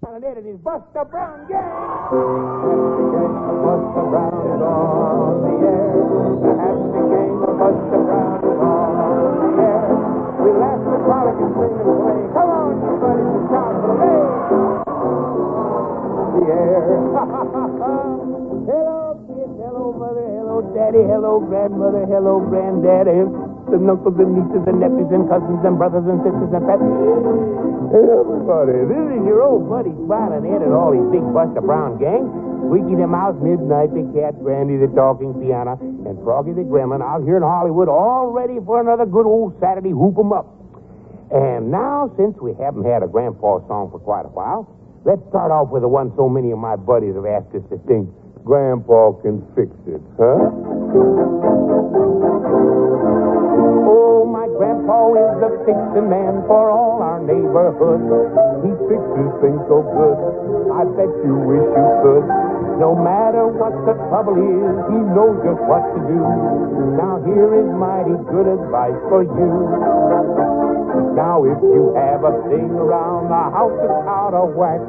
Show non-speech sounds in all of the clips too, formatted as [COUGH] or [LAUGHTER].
It is Buster Brown Gang. Buster Brown is on the air. The gang of Buster Brown is on the air. We laugh and play. Come on, you buddies, and shout! The air. hello, kids. Hello, mother. Hello, daddy. Hello, grandmother. Hello, granddaddy. And uncles and nieces and nephews and cousins and brothers and sisters and pets. Everybody. This is your old buddy Smiling Ed and all his big Buster Brown gang. Squeaky the Mouse, Midnight the Cat, Brandy the Talking Piano, and Froggy the Gremlin out here in Hollywood all ready for another good old Saturday whoop 'em up. And now, since we haven't had a grandpa song for quite a while, let's start off with the one so many of my buddies have asked us to sing. Grandpa can fix it, huh? Is the man for all our neighborhood. He fixes things so good, I bet you wish you could. No matter what the trouble is, he knows just what to do. Now here is mighty good advice for you. Now if you have a thing around the house that's out of whack,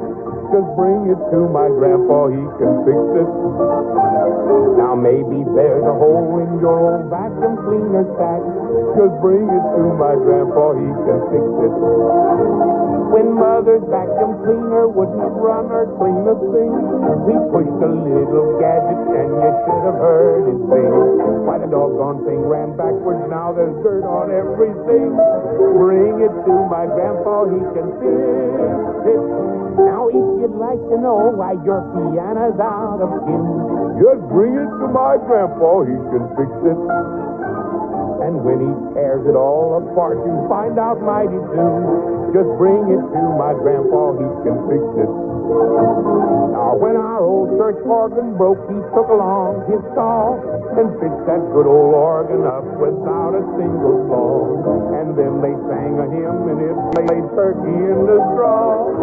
just bring it to my grandpa, he can fix it. Now maybe there's a hole in your old vacuum cleaner sack. Just bring it to my grandpa, he can fix it. When mother's vacuum cleaner wouldn't run or clean a thing, he pushed a little gadget and you should have heard it sing. Why the doggone thing ran backwards, now there's dirt on everything. Bring it to my grandpa, he can fix it. Now if you'd like to know why your piano's out of tune, Just bring it to my grandpa, he can fix it. and when he tears it all apart, you find out mighty soon. Just bring it to my grandpa, he can fix it. Now, when our old church organ broke, he took along his saw and fixed that good old organ up without a single flaw. And then they sang a hymn and it played turkey in the straw.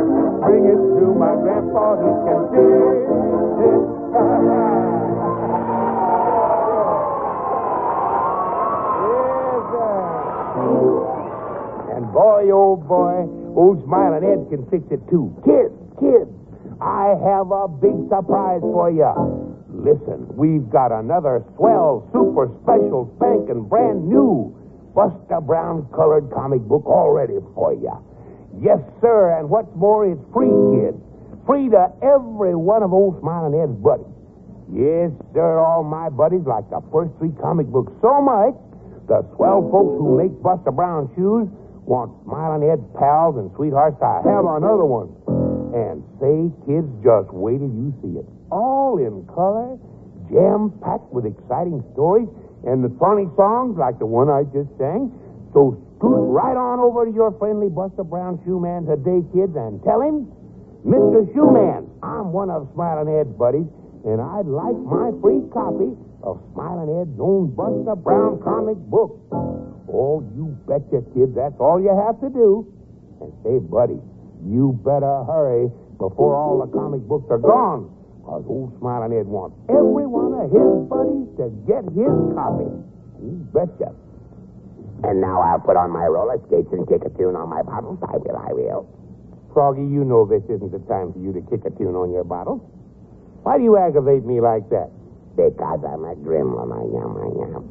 Bring it to my grandpa, he can fix it. And boy, oh boy, old Smiling Ed can fix it too. Kids, kids, I have a big surprise for you. Listen, we've got another swell, super special, spanking brand new Buster Brown colored comic book all ready for you. Yes, sir, and what's more, it's free, kids. Free to every one of old Smiling Ed's buddies. Yes, sir, all my buddies like the first three comic books so much, the swell folks who make Buster Brown shoes want Smiling Ed's pals and sweethearts to have another one. And say, kids, just wait till you see it. All in color, jam-packed with exciting stories, and the funny songs like the one I just sang. So scoot right on over to your friendly Buster Brown shoe man today, kids, and tell him, Mr. Shoeman, I'm one of Smiling Ed's buddies, and I'd like my free copy of Smiling Ed's own Buster Brown comic book. Oh, you betcha, kids, That's all you have to do. And say, buddy, you better hurry before all the comic books are gone. Because old Smiling Ed wants every one of his buddies to get his copy. You betcha. And now I'll put on my roller skates and kick a tune on my bottles. I will, I will. Froggy, you know this isn't the time for you to kick a tune on your bottle. Why do you aggravate me like that? Because I'm a gremlin, I am, I am.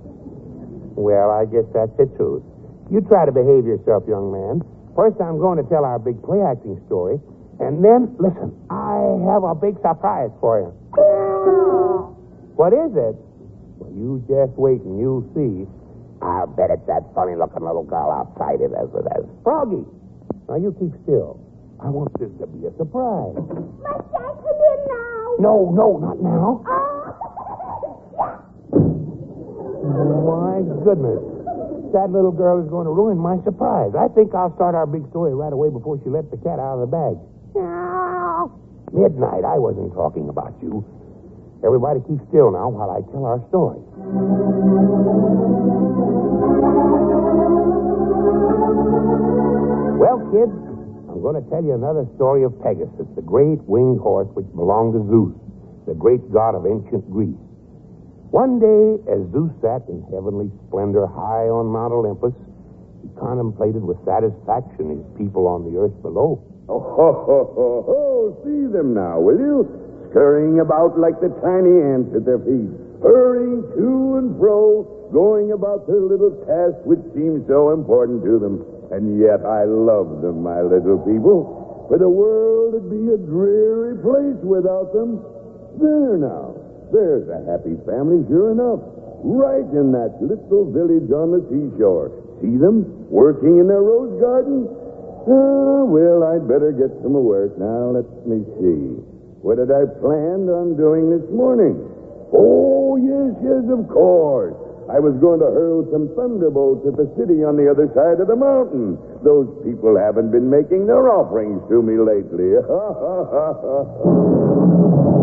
Well, I guess that's the truth. You try to behave yourself, young man. First, I'm going to tell our big play acting story, And then, listen, I have a big surprise for you. [LAUGHS] What is it? Well, you just wait and you'll see. I'll bet it's that funny looking little girl outside it is. It is. Froggy, now you keep still. I want this to be a surprise. Must I come in now? No, no, not now. Oh. [LAUGHS] My goodness. That little girl is going to ruin my surprise. I think I'll start our big story right away before she lets the cat out of the bag. Midnight, I wasn't talking about you. Everybody keep still now while I tell our story. Well, kids, I'm going to tell you another story of Pegasus, the great winged horse which belonged to Zeus, the great god of ancient Greece. One day, as Zeus sat in heavenly splendor high on Mount Olympus, he contemplated with satisfaction his people on the earth below. Oh, ho, ho, ho, ho. See them now, will you? Scurrying about like the tiny ants at their feet, hurrying to and fro, going about their little tasks which seem so important to them. And yet I love them, my little people. For the world would be a dreary place without them. There now. There's a happy family, sure enough. Right in that little village on the seashore. See them working in their rose garden? Ah, well, I'd better get some work. Now, let me see. What had I planned on doing this morning? Oh, yes, yes, of course. I was going to hurl some thunderbolts at the city on the other side of the mountain. Those people haven't been making their offerings to me lately. [LAUGHS]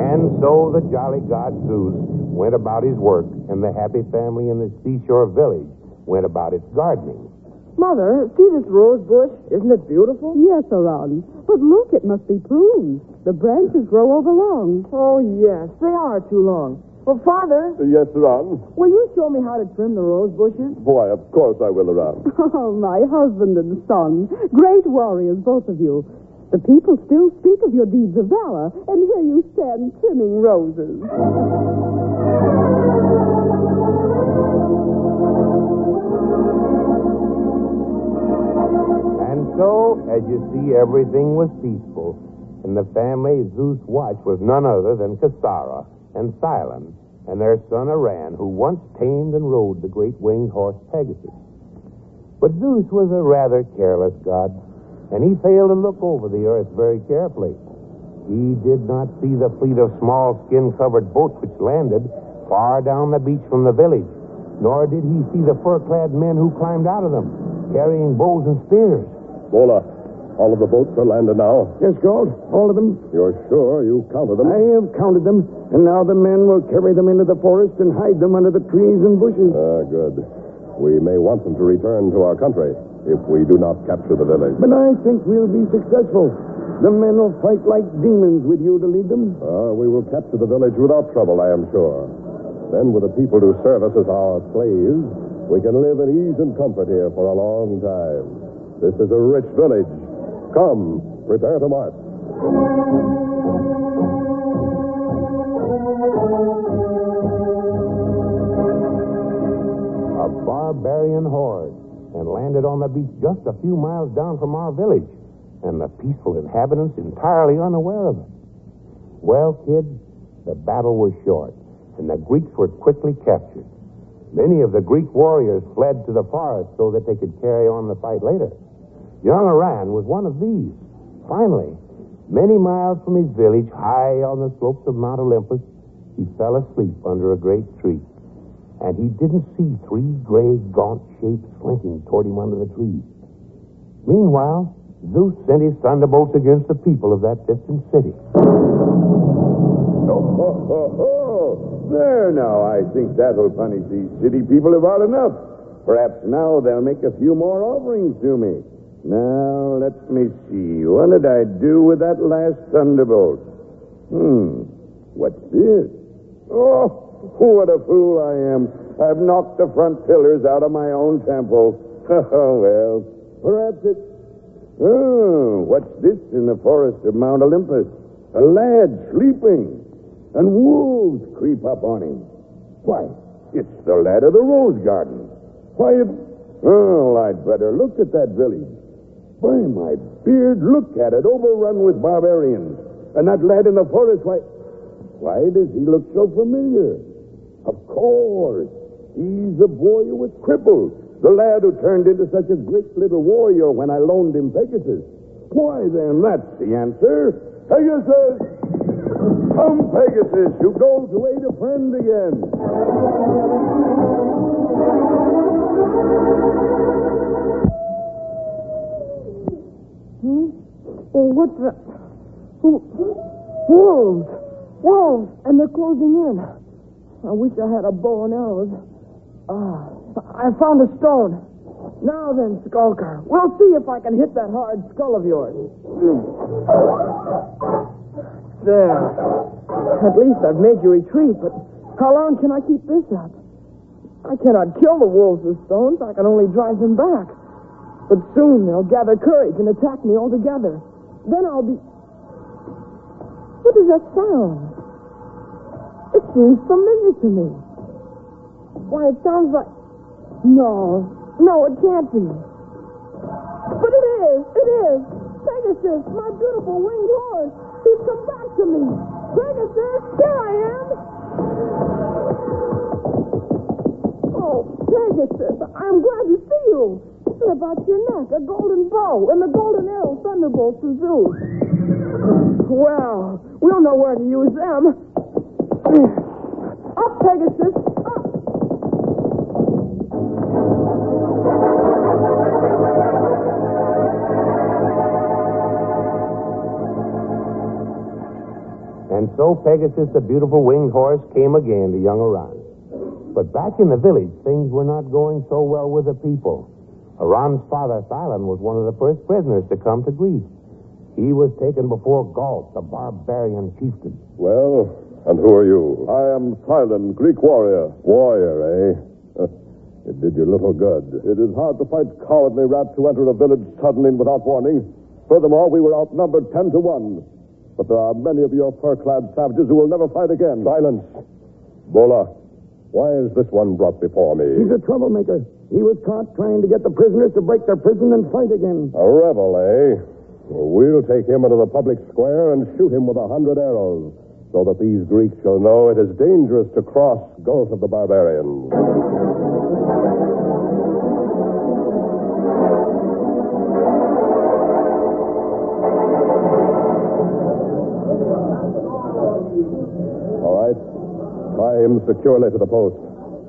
And so the jolly god Zeus went about his work, and the happy family in the seashore village went about its gardening. Mother, see this rose bush? Isn't it beautiful? Yes, Aran. But look, it must be pruned. The branches grow over long. Oh, yes, they are too long. Well, Father, yes, Ron. will you show me how to trim the rose bushes? Why, of course I will, Ron. [LAUGHS] Oh, my husband and son. Great warriors, both of you. The people still speak of your deeds of valor, and here you stand trimming roses. And so, as you see, everything was peaceful, and the family Zeus watched was none other than Cassara and Thylon and their son Aran, who once tamed and rode the great winged horse Pegasus. But Zeus was a rather careless god, and he failed to look over the earth very carefully. He did not see the fleet of small skin-covered boats which landed far down the beach from the village, nor did he see the fur-clad men who climbed out of them, carrying bows and spears. Bola, all of the boats are landed now. Yes, Galt, all of them. You're sure you counted them? I have counted them, and now the men will carry them into the forest and hide them under the trees and bushes. Ah, good. We may want them to return to our country if we do not capture the village. But I think we'll be successful. The men will fight like demons with you to lead them. Ah, we will capture the village without trouble, I am sure. Then, with the people to serve us as our slaves, we can live in ease and comfort here for a long time. This is a rich village. Come, prepare to march. a barbarian horde and landed on the beach just a few miles down from our village, and the peaceful inhabitants entirely unaware of it. Well, kid, the battle was short, and the Greeks were quickly captured. Many of the Greek warriors fled to the forest so that they could carry on the fight later. Young Aran was one of these. Finally, many miles from his village, high on the slopes of Mount Olympus, he fell asleep under a great tree and he didn't see three gray, gaunt shapes slinking toward him under the trees. Meanwhile, Zeus sent his thunderbolts against the people of that distant city. Oh, ho, ho, ho. There now, I think that'll punish these city people about enough. Perhaps now they'll make a few more offerings to me. Now, let me see. What did I do with that last thunderbolt? Hmm. What's this? Oh, what a fool I am. I've knocked the front pillars out of my own temple. [LAUGHS] Oh, well, perhaps it's. Oh, what's this in the forest of Mount Olympus? A lad sleeping, and wolves creep up on him. Why, it's the lad of the rose garden. Why, it. Oh, I'd better look at that village. By my beard, look at it, overrun with barbarians. And that lad in the forest, why, why does he look so familiar? Of course, he's the boy who was crippled, the lad who turned into such a great little warrior when I loaned him Pegasus. Why, then, that's the answer. Pegasus! Come, Pegasus, you go to aid a friend again. Hmm? Oh, what the... Who... Wolves! Wolves! And they're closing in. I wish I had a bow and arrows. Ah, I found a stone. Now then, Skulker, we'll see if I can hit that hard skull of yours. There. At least I've made you retreat, but how long can I keep this up? I cannot kill the wolves with stones. I can only drive them back. But soon they'll gather courage and attack me all together. Then I'll be. What is that sound? Seems familiar to me. Why, it sounds like. No, no, it can't be. But it is, it is. Pegasus, my beautiful winged horse. He's come back to me. Pegasus, here I am. Oh, Pegasus, I'm glad to see you. About your neck, a golden bow and the golden arrow thunderbolts of Zeus. Well, we'll know where to use them. Up, Pegasus, up. And so Pegasus, the beautiful winged horse, came again to young Aran. But back in the village, things were not going so well with the people. Aran's father, Thylon, was one of the first prisoners to come to Greece. He was taken before Galt, the barbarian chieftain. Well, and who are you? I am Thylon, Greek warrior. Warrior, eh? [LAUGHS] It did you little good. It is hard to fight cowardly rats who enter a village suddenly and without warning. Furthermore, we were outnumbered ten to one. But there are many of your fur-clad savages who will never fight again. Silence. Bola, why is this one brought before me? He's a troublemaker. He was caught trying to get the prisoners to break their prison and fight again. A rebel, eh? We'll take him into the public square and shoot him with a hundred arrows, so that these Greeks shall know it is dangerous to cross Galt of the Barbarians. All right. Tie him securely to the post.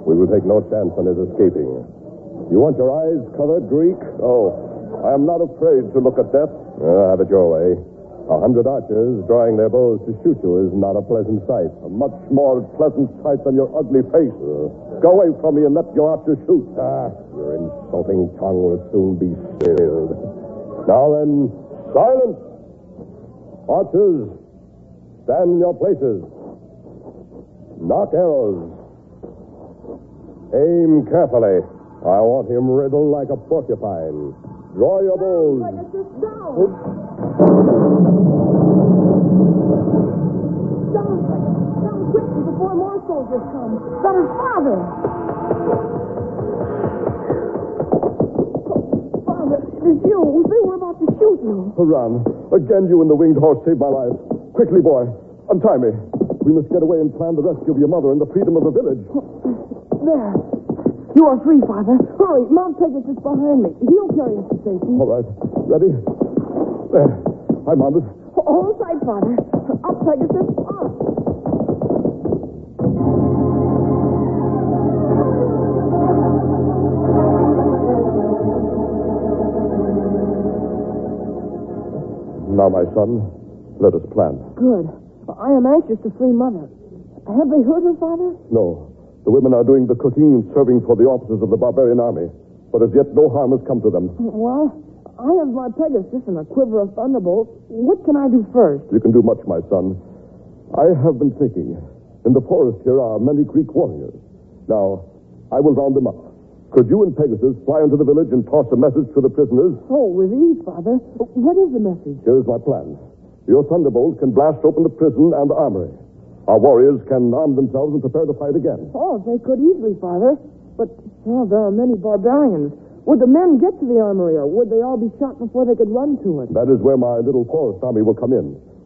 We will take no chance on his escaping. You want your eyes covered, Greek? Oh, I am not afraid to look at death. Uh, have it your way. A hundred archers drawing their bows to shoot you is not a pleasant sight. A much more pleasant sight than your ugly face. Go away from me and let your archers shoot. Ah, your insulting tongue will soon be stilled. Now then, silence! Archers, stand in your places. Knock arrows. Aim carefully. I want him riddled like a porcupine. Draw your bows. Down. Down, quickly before more soldiers come. That is father. Father, it is you. They were about to shoot you. Oh, Run. Again, you and the winged horse saved my life. Quickly, boy. Untie me. We must get away and plan the rescue of your mother and the freedom of the village. There. You are free, Father. Hurry, Mount Pegasus is behind me. He'll carry us to safety. All right. Ready? There. I'm mounted. Hold tight, Father. Up, Pegasus. Up. Now, my son, let us plan. Good. I am anxious to free Mother. Have they hurt her, Father? No. The women are doing the cooking and serving for the officers of the barbarian army. But as yet, no harm has come to them. Well, I have my Pegasus and a quiver of thunderbolts. What can I do first? You can do much, my son. I have been thinking. In the forest here are many Greek warriors. Now, I will round them up. Could you and Pegasus fly into the village and toss a message to the prisoners? Oh, with ease, Father. What is the message? Here is my plan. Your thunderbolts can blast open the prison and the armory. Our warriors can arm themselves and prepare to fight again. Oh, they could easily, Father. But, well, there are many barbarians. Would the men get to the armory, or would they all be shot before they could run to it? That is where my little forest army will come in.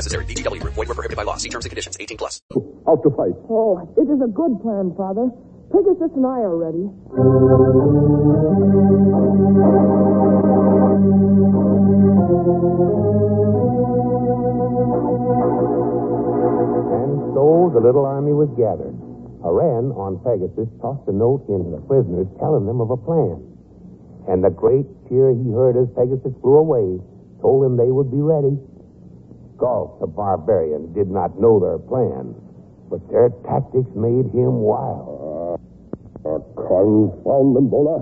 necessary. VGW. Void were prohibited by law. See terms and conditions. 18 plus. Out to fight. Oh, it is a good plan, Father. Pegasus and I are ready. And so the little army was gathered. Aran, on Pegasus, tossed a note into the prisoners telling them of a plan. And the great cheer he heard as Pegasus flew away told him they would be ready. The barbarian, did not know their plan, but their tactics made him wild. Uh, confound them, Bola.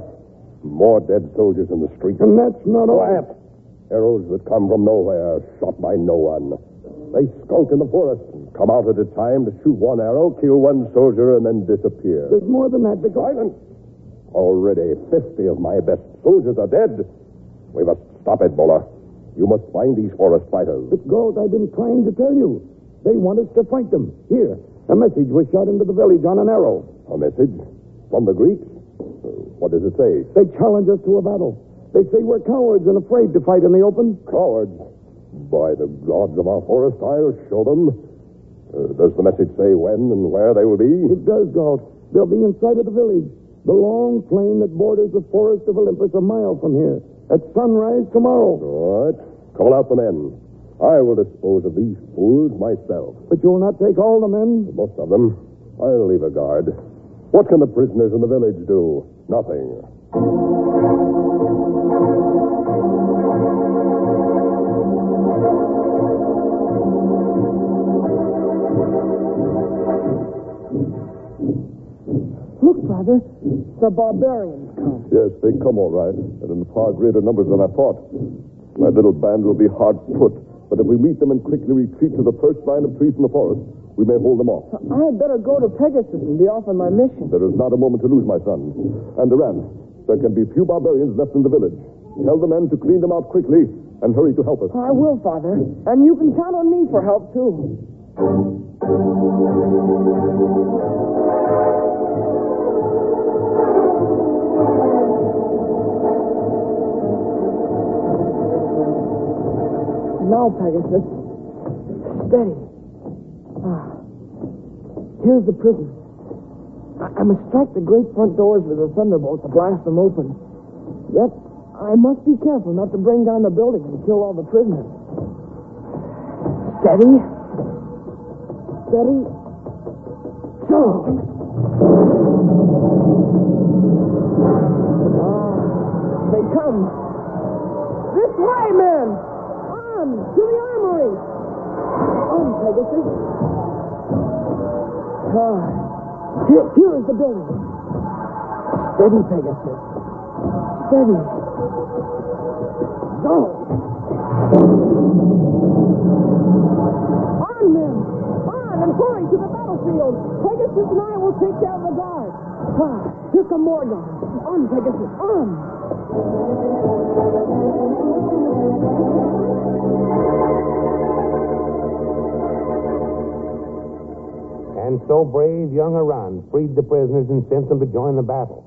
More dead soldiers in the street. And that's not all. Quiet. Arrows that come from nowhere, shot by no one. They skulk in the forest and come out at a time to shoot one arrow, kill one soldier, and then disappear. There's more than that, because... Silence! Already 50 of my best soldiers are dead. We must stop it, Bola. You must find these forest fighters. But, Galt, I've been trying to tell you. They want us to fight them. Here, a message was shot into the village on an arrow. A message? From the Greeks? Uh, What does it say? They challenge us to a battle. They say we're cowards and afraid to fight in the open. Cowards. By the gods of our forest, I'll show them. Uh, does the message say when and where they will be? It does, Galt. They'll be inside of the village. The long plain that borders the forest of Olympus a mile from here. At sunrise tomorrow. All right. Call out the men. I will dispose of these fools myself. But you'll not take all the men? Most of them. I'll leave a guard. What can the prisoners in the village do? Nothing. Father, the barbarians come. Yes, they come all right, and in far greater numbers than I thought. My little band will be hard put, but if we meet them and quickly retreat to the first line of trees in the forest, we may hold them off. I had better go to Pegasus and be off on my mission. There is not a moment to lose, my son. And Duran, there can be few barbarians left in the village. Tell the men to clean them out quickly and hurry to help us. I will, Father. And you can count on me for help, too. Now, Pegasus. Steady. Ah. Here's the prison. I, I must strike the great front doors with a thunderbolt to blast them open. Yet, I must be careful not to bring down the building and kill all the prisoners. Steady. Steady. So. Ah, they come. This way, men! On! To the armory! On, Pegasus. Ah, here, here is the building. Steady, Pegasus. Steady. Go! On, men! On, and hurry to the battlefield! Pegasus and I will take care of the guard. Ah, here come more guards. On, Pegasus, on! And so brave young Aran freed the prisoners and sent them to join the battle.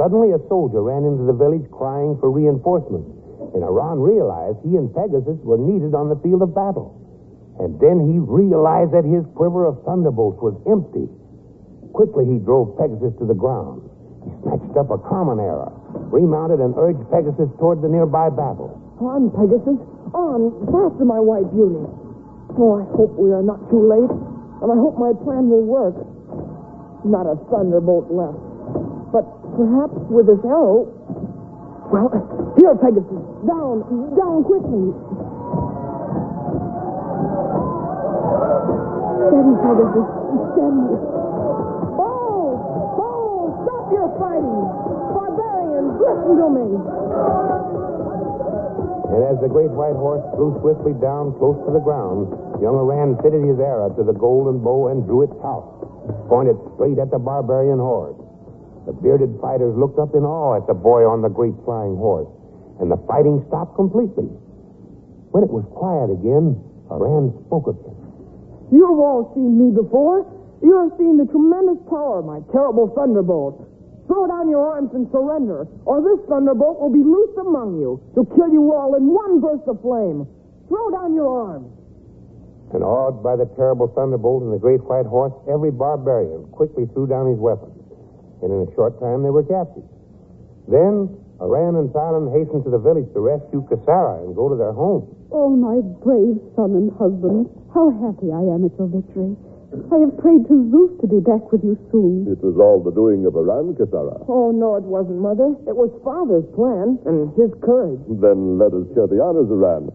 Suddenly, a soldier ran into the village crying for reinforcements, and Aran realized he and Pegasus were needed on the field of battle. And then he realized that his quiver of thunderbolts was empty. Quickly, he drove Pegasus to the ground. He snatched up a common arrow, remounted, and urged Pegasus toward the nearby battle. On, Pegasus. On, faster, my white beauty. Oh, I hope we are not too late, and I hope my plan will work. Not a thunderbolt left. But perhaps with this arrow. Well, here, Pegasus. Down, down quickly. Steady, Pegasus. Steady. Oh! Oh! Stop your fighting! Barbarians, Listen to me. And as the great white horse flew swiftly down close to the ground, young Aran fitted his arrow to the golden bow and drew it house, pointed straight at the barbarian horde. The bearded fighters looked up in awe at the boy on the great flying horse, and the fighting stopped completely. When it was quiet again, Aran spoke again. You've all seen me before. You have seen the tremendous power of my terrible thunderbolt. Throw down your arms and surrender, or this thunderbolt will be loosed among you to kill you all in one burst of flame. Throw down your arms. And awed by the terrible thunderbolt and the great white horse, every barbarian quickly threw down his weapons. And in a short time, they were captured. Then, Aran and Thylon hastened to the village to rescue Kasara and go to their home. Oh, my brave son and husband, how happy I am at your victory. I have prayed to Zeus to be back with you soon. It was all the doing of Aran, Kasara. Oh, no, it wasn't, Mother. It was Father's plan and his courage. Then let us share the honors, Aran.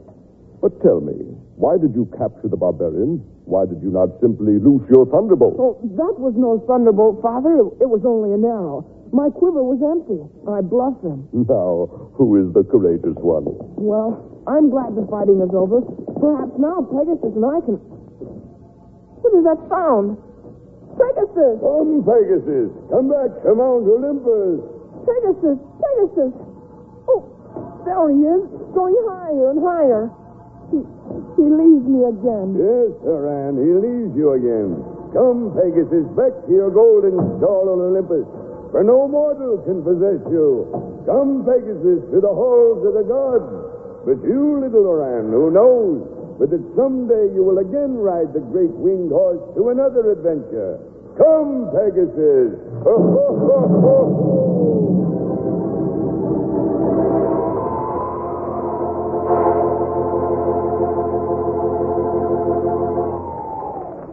But tell me, why did you capture the barbarian? Why did you not simply loose your thunderbolt? Oh, that was no thunderbolt, Father. It was only an arrow. My quiver was empty. I bluffed him. Now, who is the courageous one? Well, I'm glad the fighting is over. Perhaps now Pegasus and I can. What is that sound? Pegasus! Come, Pegasus. Come back to Mount Olympus. Pegasus! Pegasus! Oh, there he is, going higher and higher. He, he leaves me again. Yes, Aran, he leaves you again. Come, Pegasus, back to your golden stall on Olympus, for no mortal can possess you. Come, Pegasus, to the halls of the gods. But you, little Aran, who knows but that someday you will again ride the great winged horse to another adventure. Come, Pegasus. Ho, ho, ho, ho.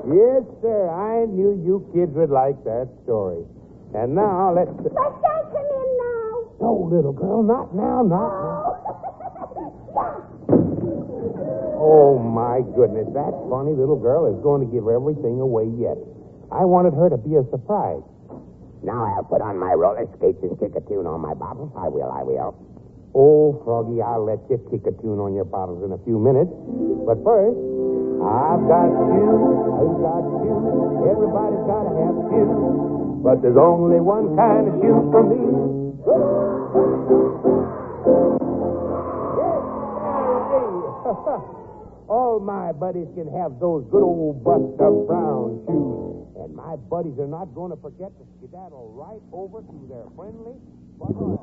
Yes, sir. I knew you kids would like that story. And now let's. Let's take him in now. No, little girl, not now, not now. [LAUGHS] Oh, my goodness. That funny little girl is going to give everything away yet. I wanted her to be a surprise. Now I'll put on my roller skates and kick a tune on my bottle. I will, I will. Oh, Froggy, I'll let you kick a tune on your bottles in a few minutes. But first, I've got you, I've got you. Everybody's got to have shoes. But there's only one kind of shoe for me. [LAUGHS] [LAUGHS] All my buddies can have those good old Buster Brown shoes. And my buddies are not going to forget to skedaddle right over to their friendly Butter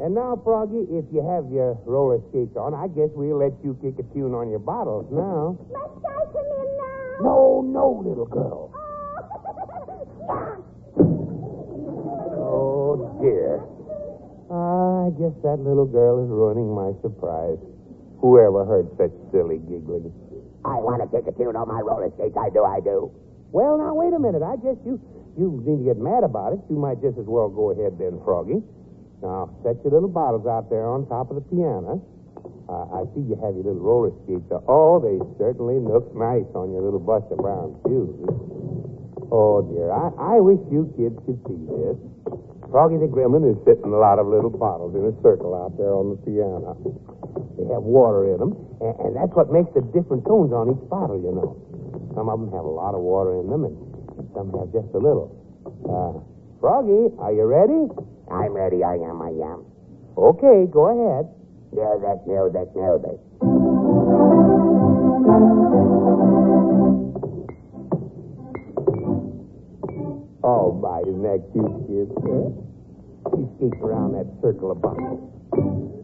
And now, Froggy, if you have your roller skates on, I guess we'll let you kick a tune on your bottles now. Let's take him in now. No, no, little girl. [LAUGHS] Oh, dear. I guess that little girl is ruining my surprise. Whoever heard such silly giggling? I want to kick a tune on my roller skates. I do, I do. Well, now, wait a minute. I guess you, you need to get mad about it. You might just as well go ahead then, Froggy. Now, set your little bottles out there on top of the piano. Uh, I see you have your little roller skates. Oh, they certainly look nice on your little Buster Brown shoes. Oh, dear. I, I wish you kids could see this. Froggy the Gremlin is sitting a lot of little bottles in a circle out there on the piano. They have water in them, and, and that's what makes the different tones on each bottle, you know. Some of them have a lot of water in them, and some have just a little. Uh, Froggy, are you ready? I'm ready. I am, I am. Okay, go ahead. Music, music, music. Oh, my, isn't that cute, kid? He skates around that circle of bottles.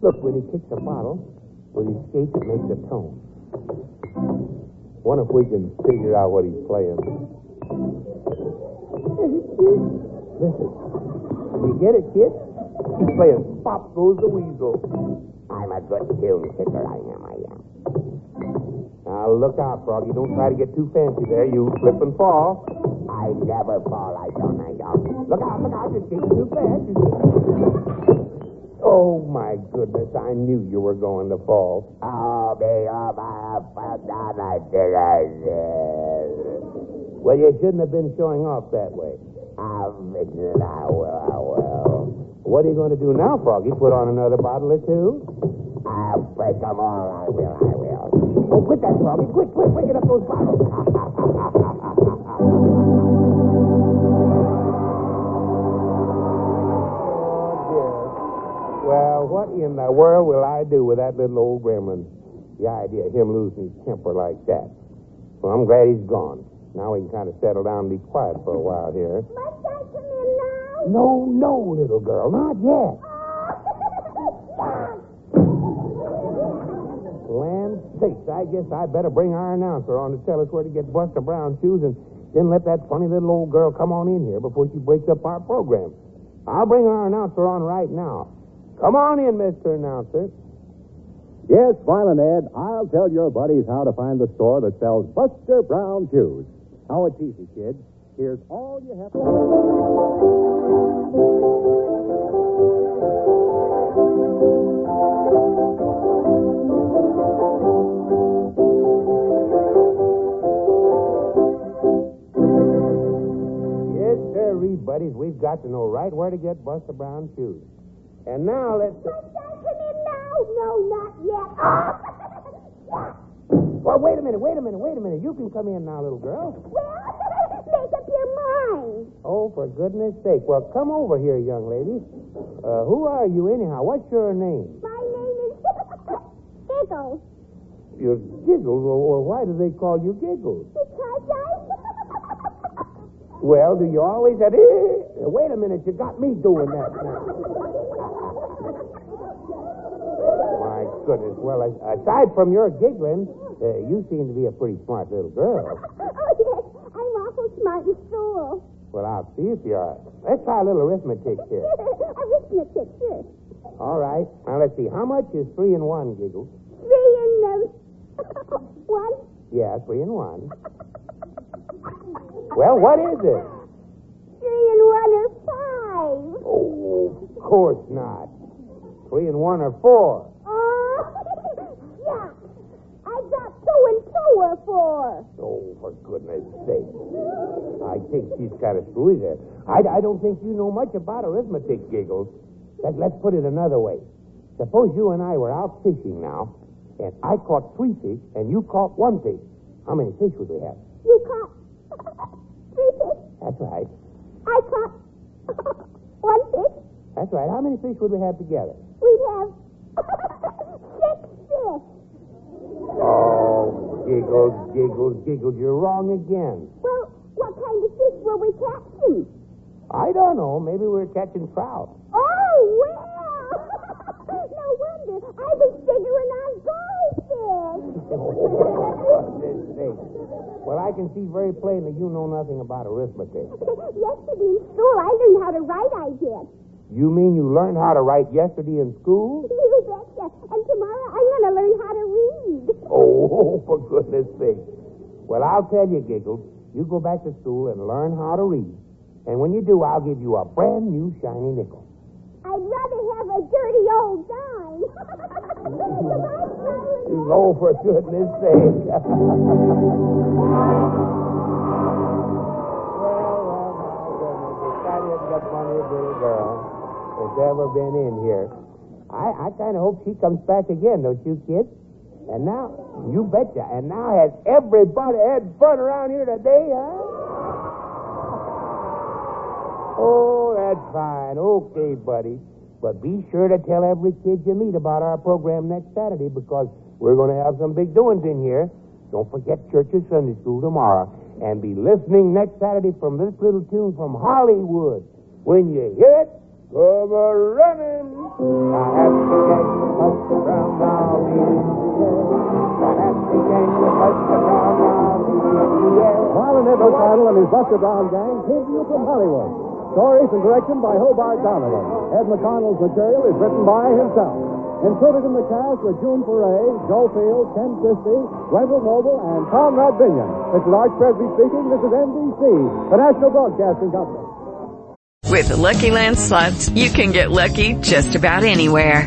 Look, when he kicks a bottle, with his skates, it makes a tone. Wonder if we can figure out what he's playing. Listen. You get it, kid? He's playing Pop Goes the Weasel. I'm a good tune kicker. I am, I am. Now, look out, Froggy. Don't try to get too fancy there. You slip and fall. I never fall. I don't, I don't. Look out, look out. You're skating too fast. Oh, my goodness. I knew you were going to fall. Oh, me, my, fell down. I did, I did. Well, you shouldn't have been showing off that way. I will, I will. What are you going to do now, Froggy? Put on another bottle or two? I'll break them all. I will, I will. Oh, quit that, Froggy. Quick, quick, breaking up those bottles. [LAUGHS] Well, what in the world will I do with that little old gremlin? The idea of him losing his temper like that. Well, I'm glad he's gone. Now we can kind of settle down and be quiet for a while here. Must I come in now? No, no, little girl, not yet. Land sakes, I guess I better bring our announcer on to tell us where to get Buster Brown shoes and then let that funny little old girl come on in here before she breaks up our program. I'll bring our announcer on right now. Come on in, Mr. Announcer. Yes, Smiling Ed, I'll tell your buddies how to find the store that sells Buster Brown shoes. Oh, it's easy, kids. Here's all you have to do. Yes, sir, buddies. We've got to know right where to get Buster Brown shoes. And now let's. I come in now? No, not yet. [LAUGHS] Well, wait a minute, wait a minute, wait a minute. You can come in now, little girl. Well, [LAUGHS] make up your mind. Oh, for goodness sake. Well, come over here, young lady. Uh, who are you, anyhow? What's your name? My name is [LAUGHS] Giggles. You're Giggles. Well, well, why do they call you Giggles? Because I... Well, do you always have... Wait a minute, you got me doing that now. My goodness. Well, aside from your giggling, uh, you seem to be a pretty smart little girl. [LAUGHS] oh, yes. I'm awful smart in school. Well, I'll see if you are. Let's try a little arithmetic here. [LAUGHS] Arithmetic, sure. All right. Now, let's see. How much is three and one, Giggles? Three and um, [LAUGHS] one. Yeah, three and one. Well, what is it? Three and one are five. Oh, of course not. Three and one are four. I got two and two are four. Oh, for goodness sake. I think she's kind of screwy there. I, I don't think you know much about arithmetic, Giggles. Let, let's put it another way. Suppose you and I were out fishing now, and I caught three fish, and you caught one fish. How many fish would we have? You caught [LAUGHS] three fish. That's right. I caught [LAUGHS] one fish. That's right. How many fish would we have together? We'd have [LAUGHS] six fish. Oh, Giggles, Giggles, Giggles. You're wrong again. Well, what kind of fish were we catching? I don't know. Maybe we were catching trout. Oh, well. [LAUGHS] no wonder. I was figuring on goldfish. [LAUGHS] Well, I can see very plainly you know nothing about arithmetic. [LAUGHS] Yesterday in school, I learned how to write, I did. You mean you learned how to write yesterday in school? You betcha. And tomorrow, I'm going to learn how to read. Oh, for goodness sake. Well, I'll tell you, Giggles. You go back to school and learn how to read. And when you do, I'll give you a brand new shiny nickel. I'd rather have a dirty old dime. [LAUGHS] [LAUGHS] Oh, for goodness sake. [LAUGHS] well, well, my goodness. If that isn't the funniest little girl that's ever been in here. I, I kind of hope she comes back again, don't you, kid? And now, you betcha. And now has everybody had fun around here today, huh? Oh, that's fine. Okay, buddy. But be sure to tell every kid you meet about our program next Saturday because we're going to have some big doings in here. Don't forget church or Sunday school tomorrow. And be listening next Saturday from this little tune from Hollywood. When you hear it, come a running. His Buster Brown gang came to you from Hollywood. Stories and direction by Hobart Donovan. Ed McConnell's material is written by himself. Included in the cast were June Foray, Joe Field, Ken Christy, Wendell Noble, and Conrad Binyon. This is Arch Presby speaking. This is NBC, the National Broadcasting Company. With the Lucky Land slots, you can get lucky just about anywhere.